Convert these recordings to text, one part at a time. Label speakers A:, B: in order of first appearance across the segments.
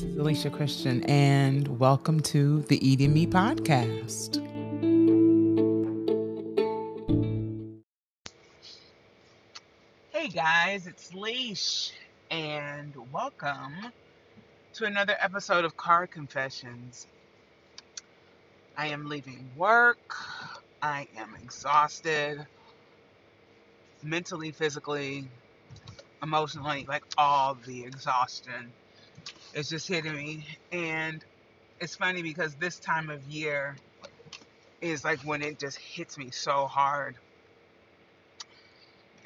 A: This is Alicia Christian, and welcome to the Eating Me podcast. Hey guys, it's Leesh, and welcome to another episode of Car Confessions. I am leaving work. I am exhausted mentally, physically, emotionally, like all the exhaustion is just hitting me. And it's funny because this time of year is like when it just hits me so hard.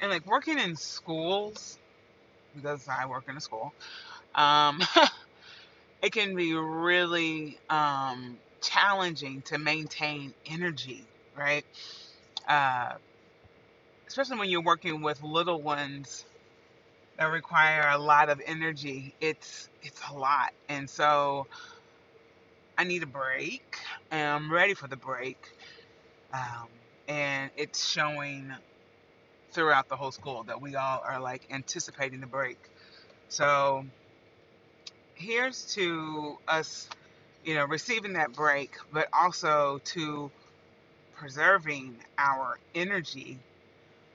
A: And like working in schools, because I work in a school, um, it can be really um, challenging to maintain energy, right? Uh, especially when you're working with little ones that require a lot of energy. It's it's a lot, and so I need a break, and I'm ready for the break. Um, and it's showing throughout the whole school that we all are like anticipating the break. So here's to us, you know, receiving that break, but also to preserving our energy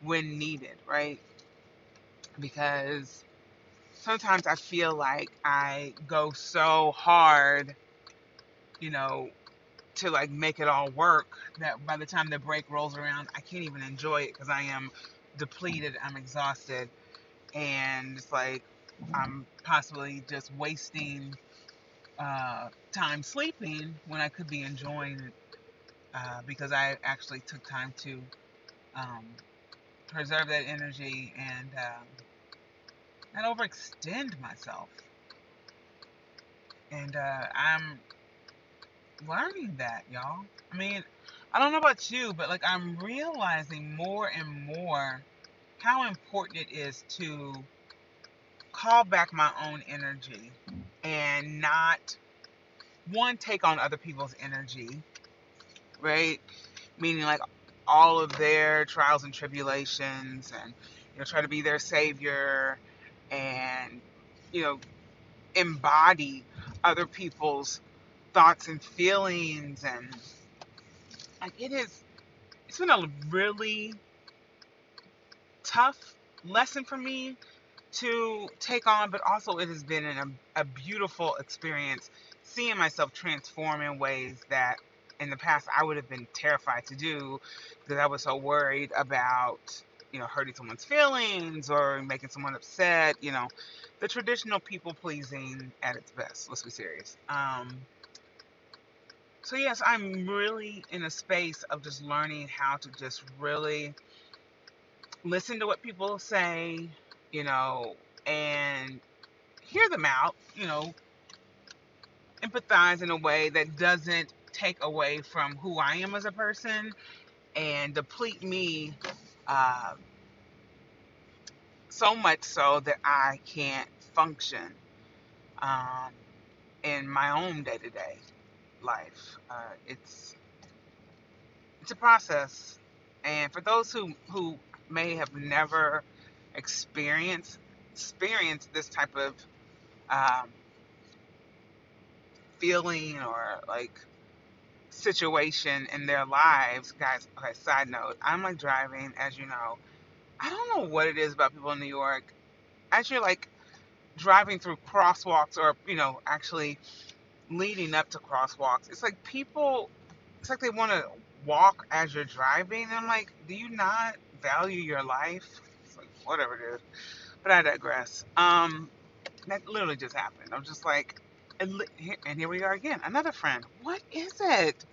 A: when needed, right? Because sometimes I feel like I go so hard, you know, to like make it all work that by the time the break rolls around, I can't even enjoy it because I am depleted, I'm exhausted, and it's like I'm possibly just wasting uh, time sleeping when I could be enjoying it uh, because I actually took time to um, preserve that energy and um, not overextend myself. And uh, I'm learning that, y'all. I mean, I don't know about you, but like I'm realizing more and more how important it is to call back my own energy and not one take on other people's energy, right? Meaning like all of their trials and tribulations and you know try to be their savior and you know embody other people's thoughts and feelings and like it is it's been a really tough lesson for me to take on but also it has been an, a, a beautiful experience seeing myself transform in ways that in the past I would have been terrified to do because I was so worried about you know hurting someone's feelings or making someone upset you know the traditional people pleasing at its best let's be serious. Um so yes i'm really in a space of just learning how to just really listen to what people say you know and hear them out you know empathize in a way that doesn't take away from who I am as a person and deplete me uh, so much so that I can't function um, in my own day to day life. Uh, it's it's a process, and for those who who may have never experienced experienced this type of um, feeling or like situation in their lives, guys. Okay, side note, I'm like driving, as you know. I don't know what it is about people in New York. As you're like driving through crosswalks or, you know, actually leading up to crosswalks, it's like people, it's like they want to walk as you're driving. And I'm like, do you not value your life? It's like, whatever it is. But I digress. Um, that literally just happened. I'm just like, and, and here we are again. Another friend. What is it?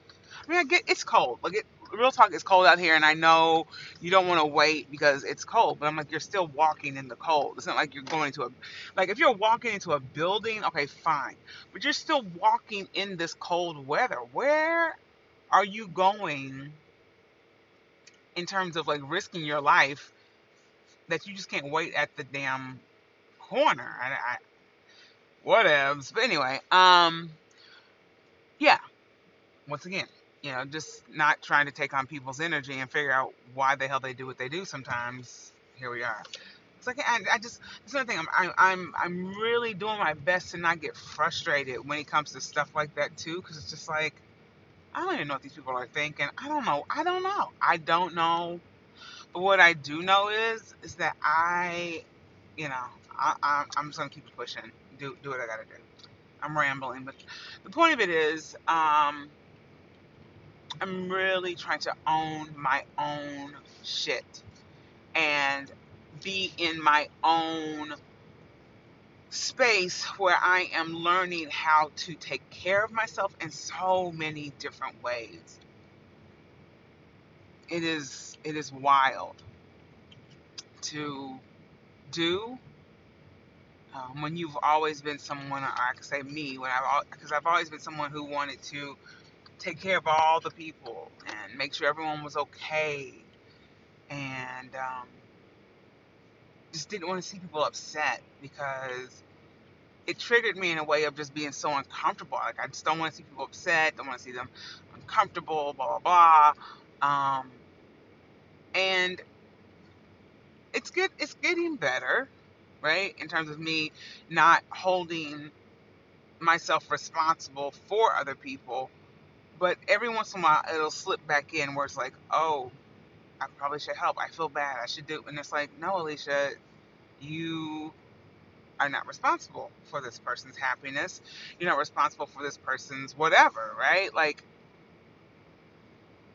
A: I mean, I get it's cold. Like, it, real talk, it's cold out here, and I know you don't want to wait because it's cold. But I'm like, you're still walking in the cold. It's not like you're going to a, like, if you're walking into a building, okay, fine. But you're still walking in this cold weather. Where are you going in terms of like risking your life that you just can't wait at the damn corner? I, I whatevs. But anyway, um, yeah. Once again, you know, just not trying to take on people's energy and figure out why the hell they do what they do. Sometimes here we are. It's like I, I just it's another thing. I'm, I'm I'm really doing my best to not get frustrated when it comes to stuff like that too, because it's just like I don't even know what these people are thinking. I don't know. I don't know. I don't know. But what I do know is is that I, you know, I, I I'm just gonna keep pushing. Do do what I gotta do. I'm rambling, but the point of it is, um, I'm really trying to own my own shit and be in my own space where I am learning how to take care of myself in so many different ways. It is it is wild to do um, when you've always been someone, or I could say me, when I've because I've always been someone who wanted to take care of all the people and make sure everyone was okay, and um, just didn't want to see people upset because it triggered me in a way of just being so uncomfortable. Like I just don't want to see people upset, don't want to see them uncomfortable, blah blah blah. Um, and it's good. It's getting better, right? In terms of me not holding myself responsible for other people, but every once in a while it'll slip back in where it's like, oh, I probably should help. I feel bad. I should do. And it's like, no, Alicia, you are not responsible for this person's happiness. You're not responsible for this person's whatever, right? Like,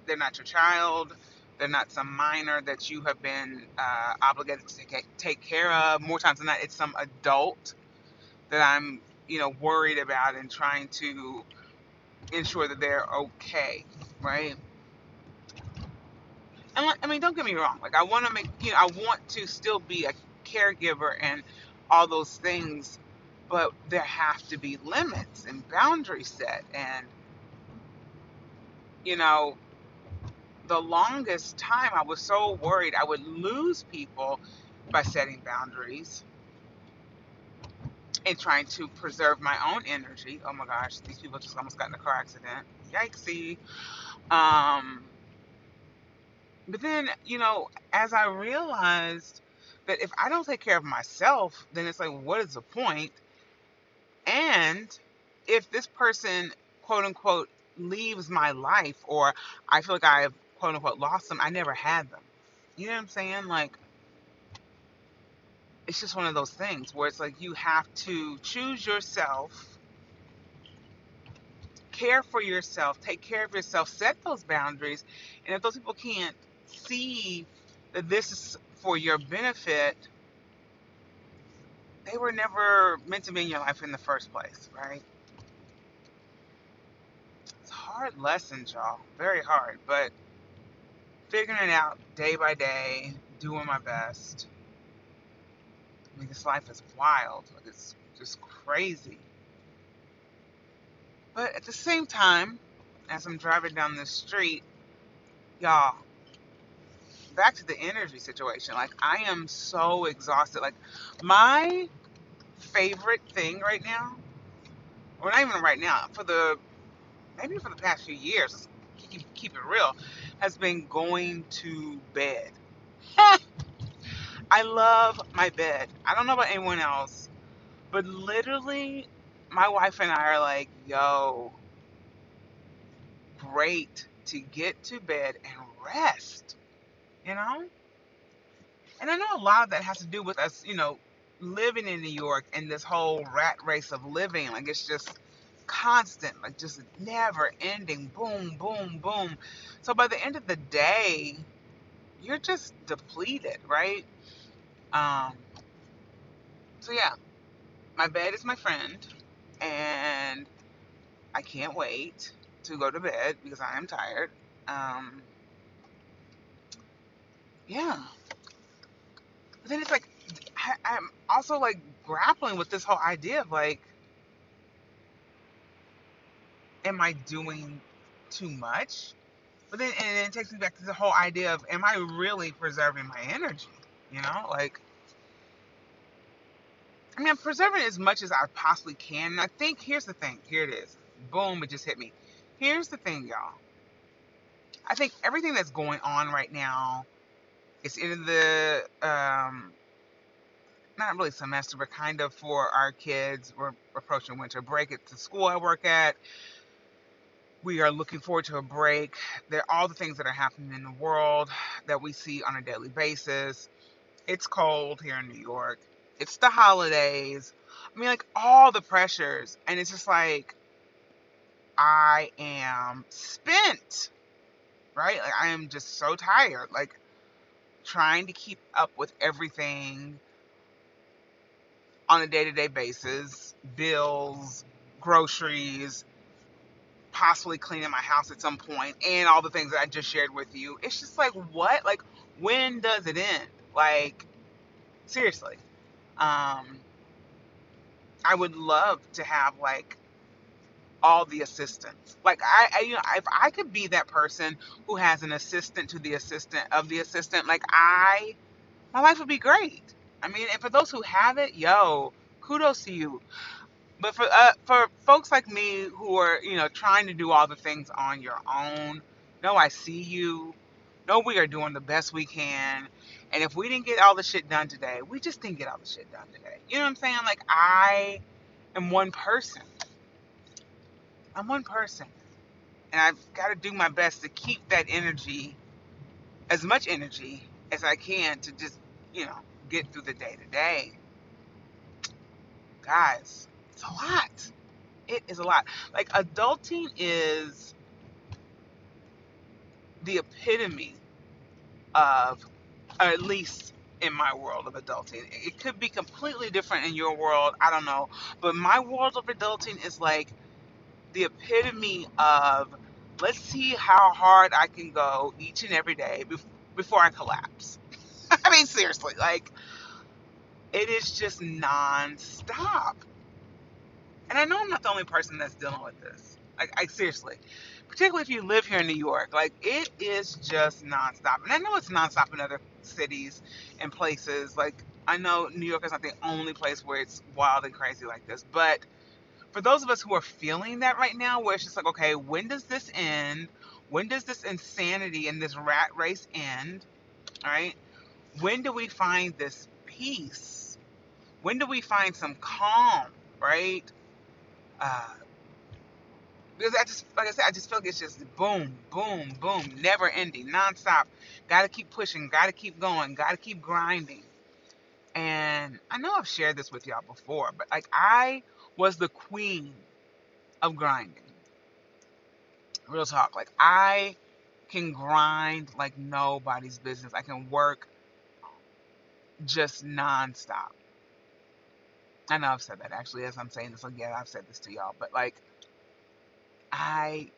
A: they're not your child. They're not some minor that you have been uh, obligated to take, care of. More times than not, it's some adult that I'm, you know, worried about and trying to ensure that they're okay, right? And I mean, don't get me wrong. Like, I want to make, you know, I want to still be a caregiver and all those things, but there have to be limits and boundaries set. And, you know, the longest time I was so worried I would lose people by setting boundaries and trying to preserve my own energy. Oh my gosh, these people just almost got in a car accident. Yikesy. Um, but then, you know, as I realized that if I don't take care of myself, then it's like, what is the point? And if this person, quote unquote, leaves my life or I feel like I've, quote unquote, lost them, I never had them. You know what I'm saying? Like, it's just one of those things where it's like you have to choose yourself, care for yourself, take care of yourself, set those boundaries. And if those people can't see that this is for your benefit, they were never meant to be in your life in the first place, right? It's hard lessons, y'all. Very hard, but figuring it out day by day, doing my best. Mean, this life is wild. It's just crazy. But at the same time, as I'm driving down the street, y'all, back to the energy situation. Like I am so exhausted. Like my favorite thing right now, or not even right now, for the maybe for the past few years, keep, keep it real, has been going to bed. I love my bed. I don't know about anyone else, but literally, my wife and I are like, yo, great to get to bed and rest you know? And I know a lot of that has to do with us, you know, living in New York and this whole rat race of living. Like it's just constant, like just never ending, boom, boom, boom. So by the end of the day, you're just depleted, right? Um, so yeah, my bed is my friend, and I can't wait to go to bed because I am tired. Um, yeah. But then it's like, I, I'm also like grappling with this whole idea of like, am I doing too much? But then, and then it takes me back to the whole idea of, am I really preserving my energy? You know, like, I mean, I'm preserving as much as I possibly can. I think, here's the thing. Here it is. Boom, it just hit me. Here's the thing, y'all. I think everything that's going on right now it's in the um, not really semester, but kind of for our kids. We're approaching winter break at the school I work at. We are looking forward to a break. There are all the things that are happening in the world that we see on a daily basis. It's cold here in New York. It's the holidays. I mean, like all the pressures. And it's just like, I am spent, right? Like, I am just so tired. Like, trying to keep up with everything on a day to day basis bills, groceries, possibly cleaning my house at some point, and all the things that I just shared with you. It's just like, what? Like, when does it end? Like, seriously. Um, I would love to have like all the assistants. Like I, I, you know, if I could be that person who has an assistant to the assistant of the assistant, like I, my life would be great. I mean, and for those who have it, yo, kudos to you. But for uh, for folks like me who are, you know, trying to do all the things on your own, no, I see you. No, we are doing the best we can. And if we didn't get all the shit done today, we just didn't get all the shit done today. You know what I'm saying? Like I am one person. I'm one person. And I've got to do my best to keep that energy, as much energy as I can to just, you know, get through the day to day. Guys, it's a lot. It is a lot. Like, adulting is the epitome of, at least in my world of adulting. It could be completely different in your world. I don't know. But my world of adulting is like the epitome of let's see how hard I can go each and every day before I collapse. I mean, seriously, like, it is just nonstop. And I know I'm not the only person that's dealing with this. Like, I seriously, particularly if you live here in New York, like, it is just nonstop. And I know it's nonstop in other cities and places. Like, I know New York is not the only place where it's wild and crazy like this, but for those of us who are feeling that right now, where it's just like, okay, when does this end? When does this insanity and this rat race end? All right. When do we find this peace? When do we find some calm? Right. Uh, because I just, like I said, I just feel like it's just boom, boom, boom, never ending, nonstop. Got to keep pushing. Got to keep going. Got to keep grinding. And I know I've shared this with y'all before, but like I was the queen of grinding. Real talk. Like I can grind like nobody's business. I can work just nonstop. I know I've said that actually as I'm saying this Like, yeah, I've said this to y'all, but like I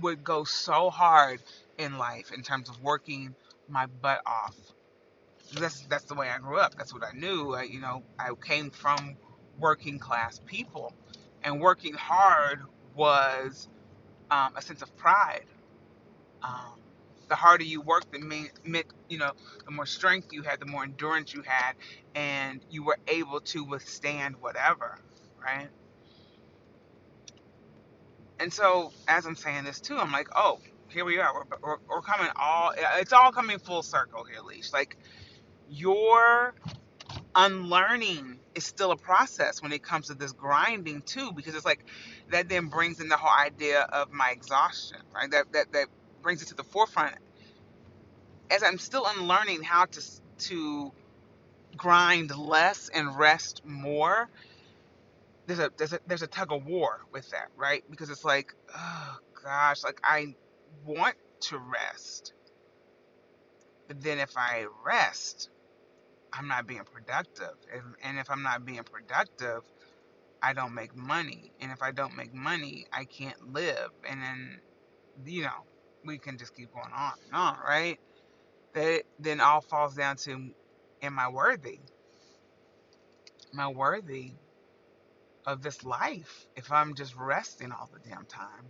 A: would go so hard in life in terms of working my butt off. That's that's the way I grew up. That's what I knew. I, you know, I came from working class people. And working hard was um, a sense of pride. Um, the harder you worked, the meant, you know, the more strength you had, the more endurance you had, and you were able to withstand whatever, right? And so, as I'm saying this too, I'm like, oh, here we are. We're, we're, we're coming all, it's all coming full circle here, Leesh. Like, your unlearning is still a process when it comes to this grinding too, because it's like that then brings in the whole idea of my exhaustion, right? That that that brings it to the forefront. As I'm still unlearning how to to grind less and rest more, there's a there's a there's a tug of war with that, right? Because it's like, oh gosh, like I want to rest. But then if I rest, I'm not being productive. If, and if I'm not being productive, I don't make money. And if I don't make money, I can't live. And then, you know, we can just keep going on and on, right? That then all falls down to am I worthy? Am I worthy of this life if I'm just resting all the damn time?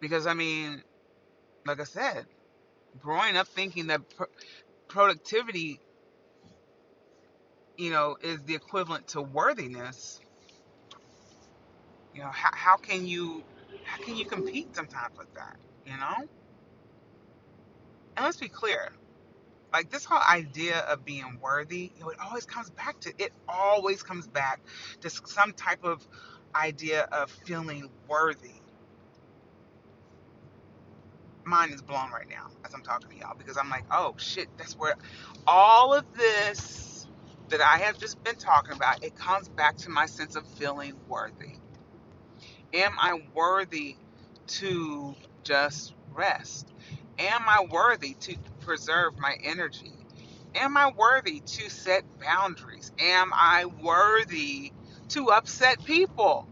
A: Because, I mean, like I said, growing up thinking that productivity, you know, is the equivalent to worthiness, you know, how, how can you how can you compete sometimes with that, you know? And let's be clear, Like this whole idea of being worthy, you know, it always comes back to it always comes back to some type of idea of feeling worthy. Mine is blown right now as I'm talking to y'all because I'm like, oh shit, that's where all of this that I have just been talking about, it comes back to my sense of feeling worthy. Am I worthy to just rest? Am I worthy to preserve my energy? Am I worthy to set boundaries? Am I worthy to upset people?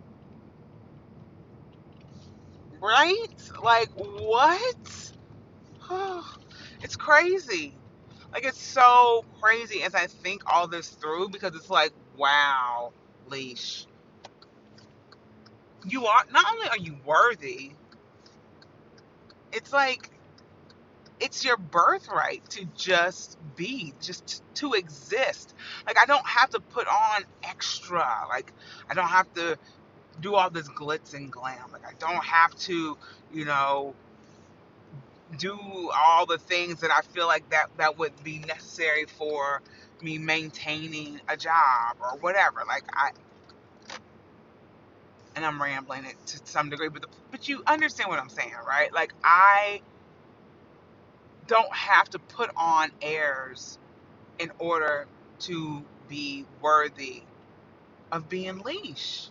A: Right? Like, what? It's crazy. Like, it's so crazy as I think all this through because it's like, wow, Leesh. You are, not only are you worthy, it's like, it's your birthright to just be, just to exist. Like I don't have to put on extra. Like I don't have to do all this glitz and glam. Like I don't have to, you know, do all the things that I feel like that that would be necessary for me maintaining a job or whatever. Like I and I'm rambling it to some degree, but the, but you understand what I'm saying, right? Like I don't have to put on airs in order to be worthy of being Leesh.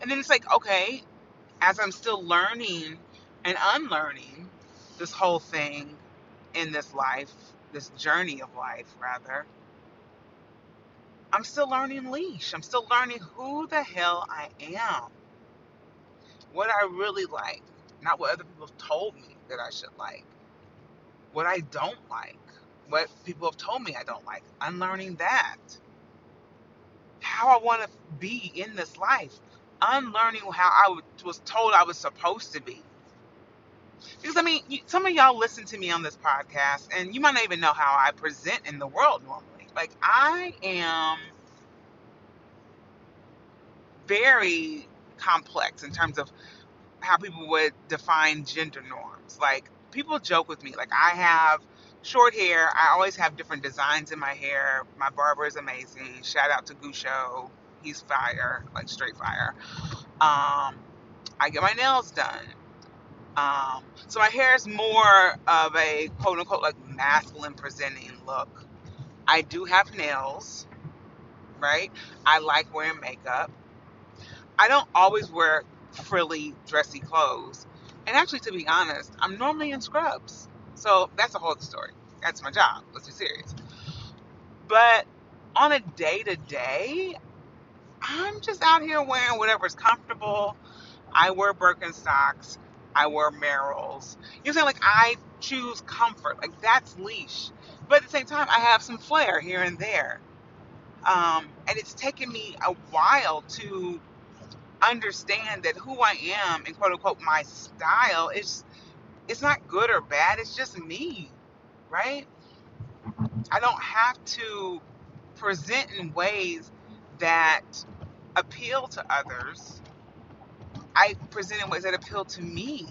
A: And then it's like, okay, as I'm still learning and unlearning this whole thing in this life, this journey of life, rather, I'm still learning Leesh. I'm still learning who the hell I am, what I really like, not what other people have told me that I should like, what I don't like, what people have told me I don't like. Unlearning that. How I want to be in this life. Unlearning how I was told I was supposed to be. Because, I mean, some of y'all listen to me on this podcast, and you might not even know how I present in the world normally. Like, I am very complex in terms of how people would define gender norms. Like people joke with me, like I have short hair. I always have different designs in my hair. My barber is amazing. Shout out to Gusho. He's fire, like straight fire. Um, I get my nails done. Um, so my hair is more of a quote unquote like masculine presenting look. I do have nails, right? I like wearing makeup. I don't always wear frilly, dressy clothes. And actually, to be honest, I'm normally in scrubs. So that's a whole other story. That's my job. Let's be serious. But on a day to day, I'm just out here wearing whatever's comfortable. I wear Birkenstocks. I wear Merrells. You know what I'm saying? Like, I choose comfort. Like, that's Leesh. But at the same time, I have some flair here and there. Um, and it's taken me a while to understand that who I am and quote unquote my style is it's not good or bad, it's just me, right? I don't have to present in ways that appeal to others. I present in ways that appeal to me.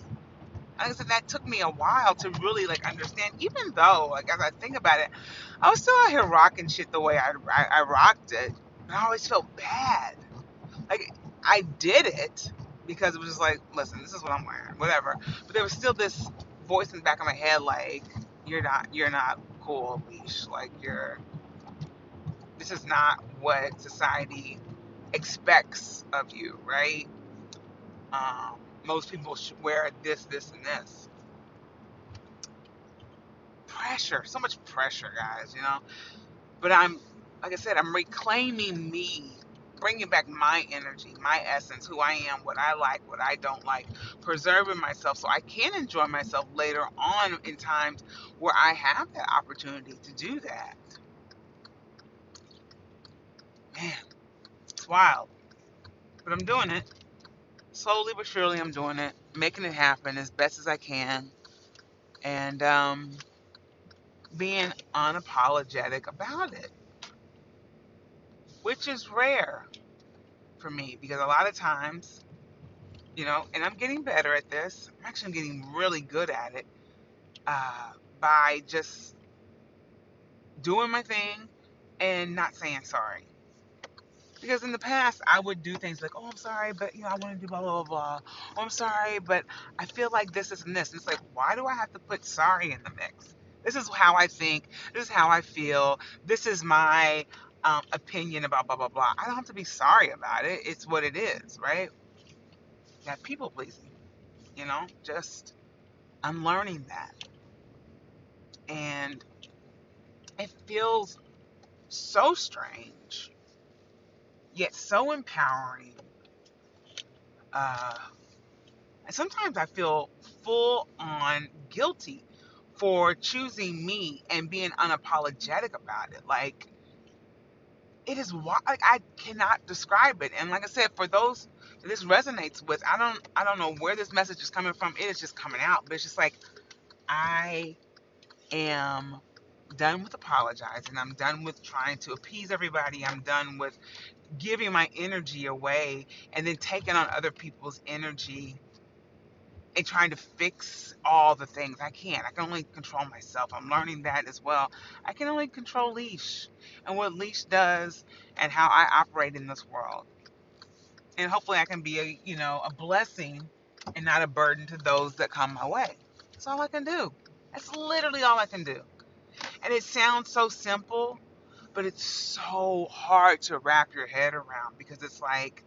A: Like I said, that took me a while to really like understand. Even though, like as I think about it, I was still out here rocking shit the way I I, I rocked it, but I always felt bad. Like I did it because it was just like, listen, this is what I'm wearing, whatever. But there was still this voice in the back of my head, like, you're not, you're not cool, Leesh. Like, you're, this is not what society expects of you, right? Um, most people should wear this, this, and this. Pressure, so much pressure, guys, you know. But I'm, like I said, I'm reclaiming me bringing back my energy, my essence, who I am, what I like, what I don't like, preserving myself so I can enjoy myself later on in times where I have that opportunity to do that. Man, it's wild. But I'm doing it. Slowly but surely, I'm doing it, making it happen as best as I can, and um, being unapologetic about it which is rare for me because a lot of times, you know, and I'm getting better at this. I'm actually getting really good at it. uh, by just doing my thing and not saying sorry. Because in the past, I would do things like, oh, I'm sorry, but you know, I want to do blah, blah, blah. Oh, I'm sorry, but I feel like this, is this. And it's like, why do I have to put sorry in the mix? This is how I think. This is how I feel. This is my um, opinion about blah, blah, blah. I don't have to be sorry about it. It's what it is, right? Yeah, people pleasing, you know, just I'm learning that. And it feels so strange, yet so empowering. Uh, and sometimes I feel full on guilty for choosing me and being unapologetic about it. Like, it is like I cannot describe it. And like I said, for those this resonates with, I don't I don't know where this message is coming from. It is just coming out, but it's just like I am done with apologizing. I'm done with trying to appease everybody. I'm done with giving my energy away and then taking on other people's energy and trying to fix all the things. I can't. I can only control myself. I'm learning that as well. I can only control Leesh and what Leesh does and how I operate in this world. And hopefully I can be a, you know, a blessing and not a burden to those that come my way. That's all I can do. That's literally all I can do. And it sounds so simple, but it's so hard to wrap your head around because it's like,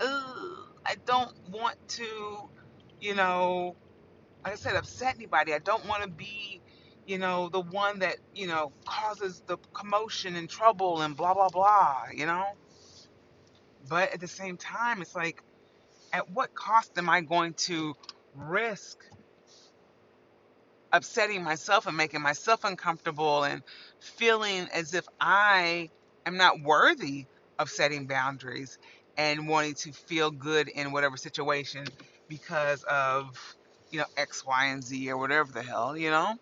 A: ugh, I don't want to, you know, like I said, upset anybody. I don't want to be, you know, the one that, you know, causes the commotion and trouble and blah, blah, blah, you know? But at the same time, it's like, at what cost am I going to risk upsetting myself and making myself uncomfortable and feeling as if I am not worthy of setting boundaries and wanting to feel good in whatever situation because of, you know, X, Y, and Z or whatever the hell, you know?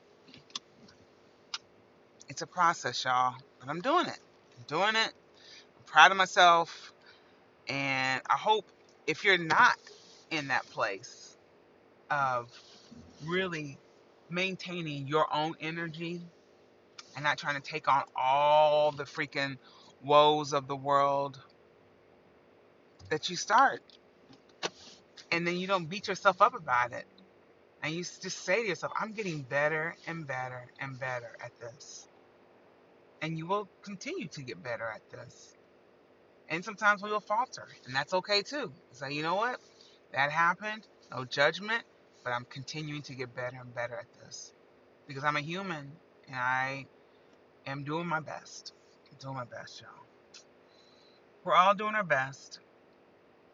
A: It's a process, y'all, but I'm doing it. I'm doing it. I'm proud of myself. And I hope if you're not in that place of really maintaining your own energy and not trying to take on all the freaking woes of the world that you start. And then you don't beat yourself up about it. And you just say to yourself, I'm getting better and better and better at this. And you will continue to get better at this. And sometimes we will falter. And that's okay too. Say, you know what? That happened. No judgment but I'm continuing to get better and better at this because I'm a human and I am doing my best. I'm doing my best, y'all. We're all doing our best.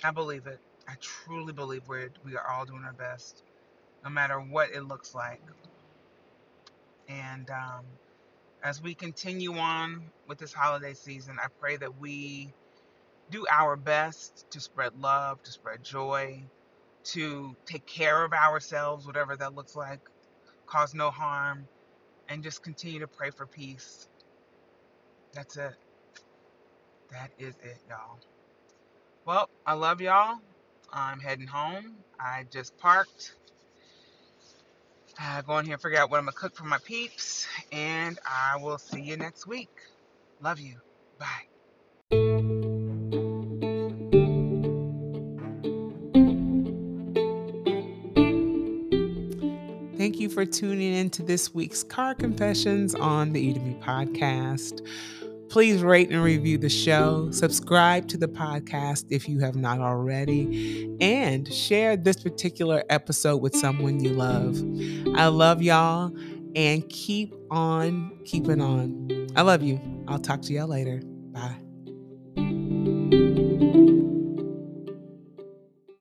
A: I believe it. I truly believe we're we are all doing our best, no matter what it looks like. And um, as we continue on with this holiday season, I pray that we do our best to spread love, to spread joy, to take care of ourselves, whatever that looks like, cause no harm, and just continue to pray for peace. That's it. That is it, y'all. Well, I love y'all. I'm heading home. I just parked. Uh, go in here and figure out what I'm going to cook for my peeps. And I will see you next week. Love you. Bye. Thank you for tuning in to this week's Car Confessions on the Udemy podcast. Please rate and review the show, subscribe to the podcast if you have not already, and share this particular episode with someone you love. I love y'all and keep on keeping on. I love you. I'll talk to y'all later.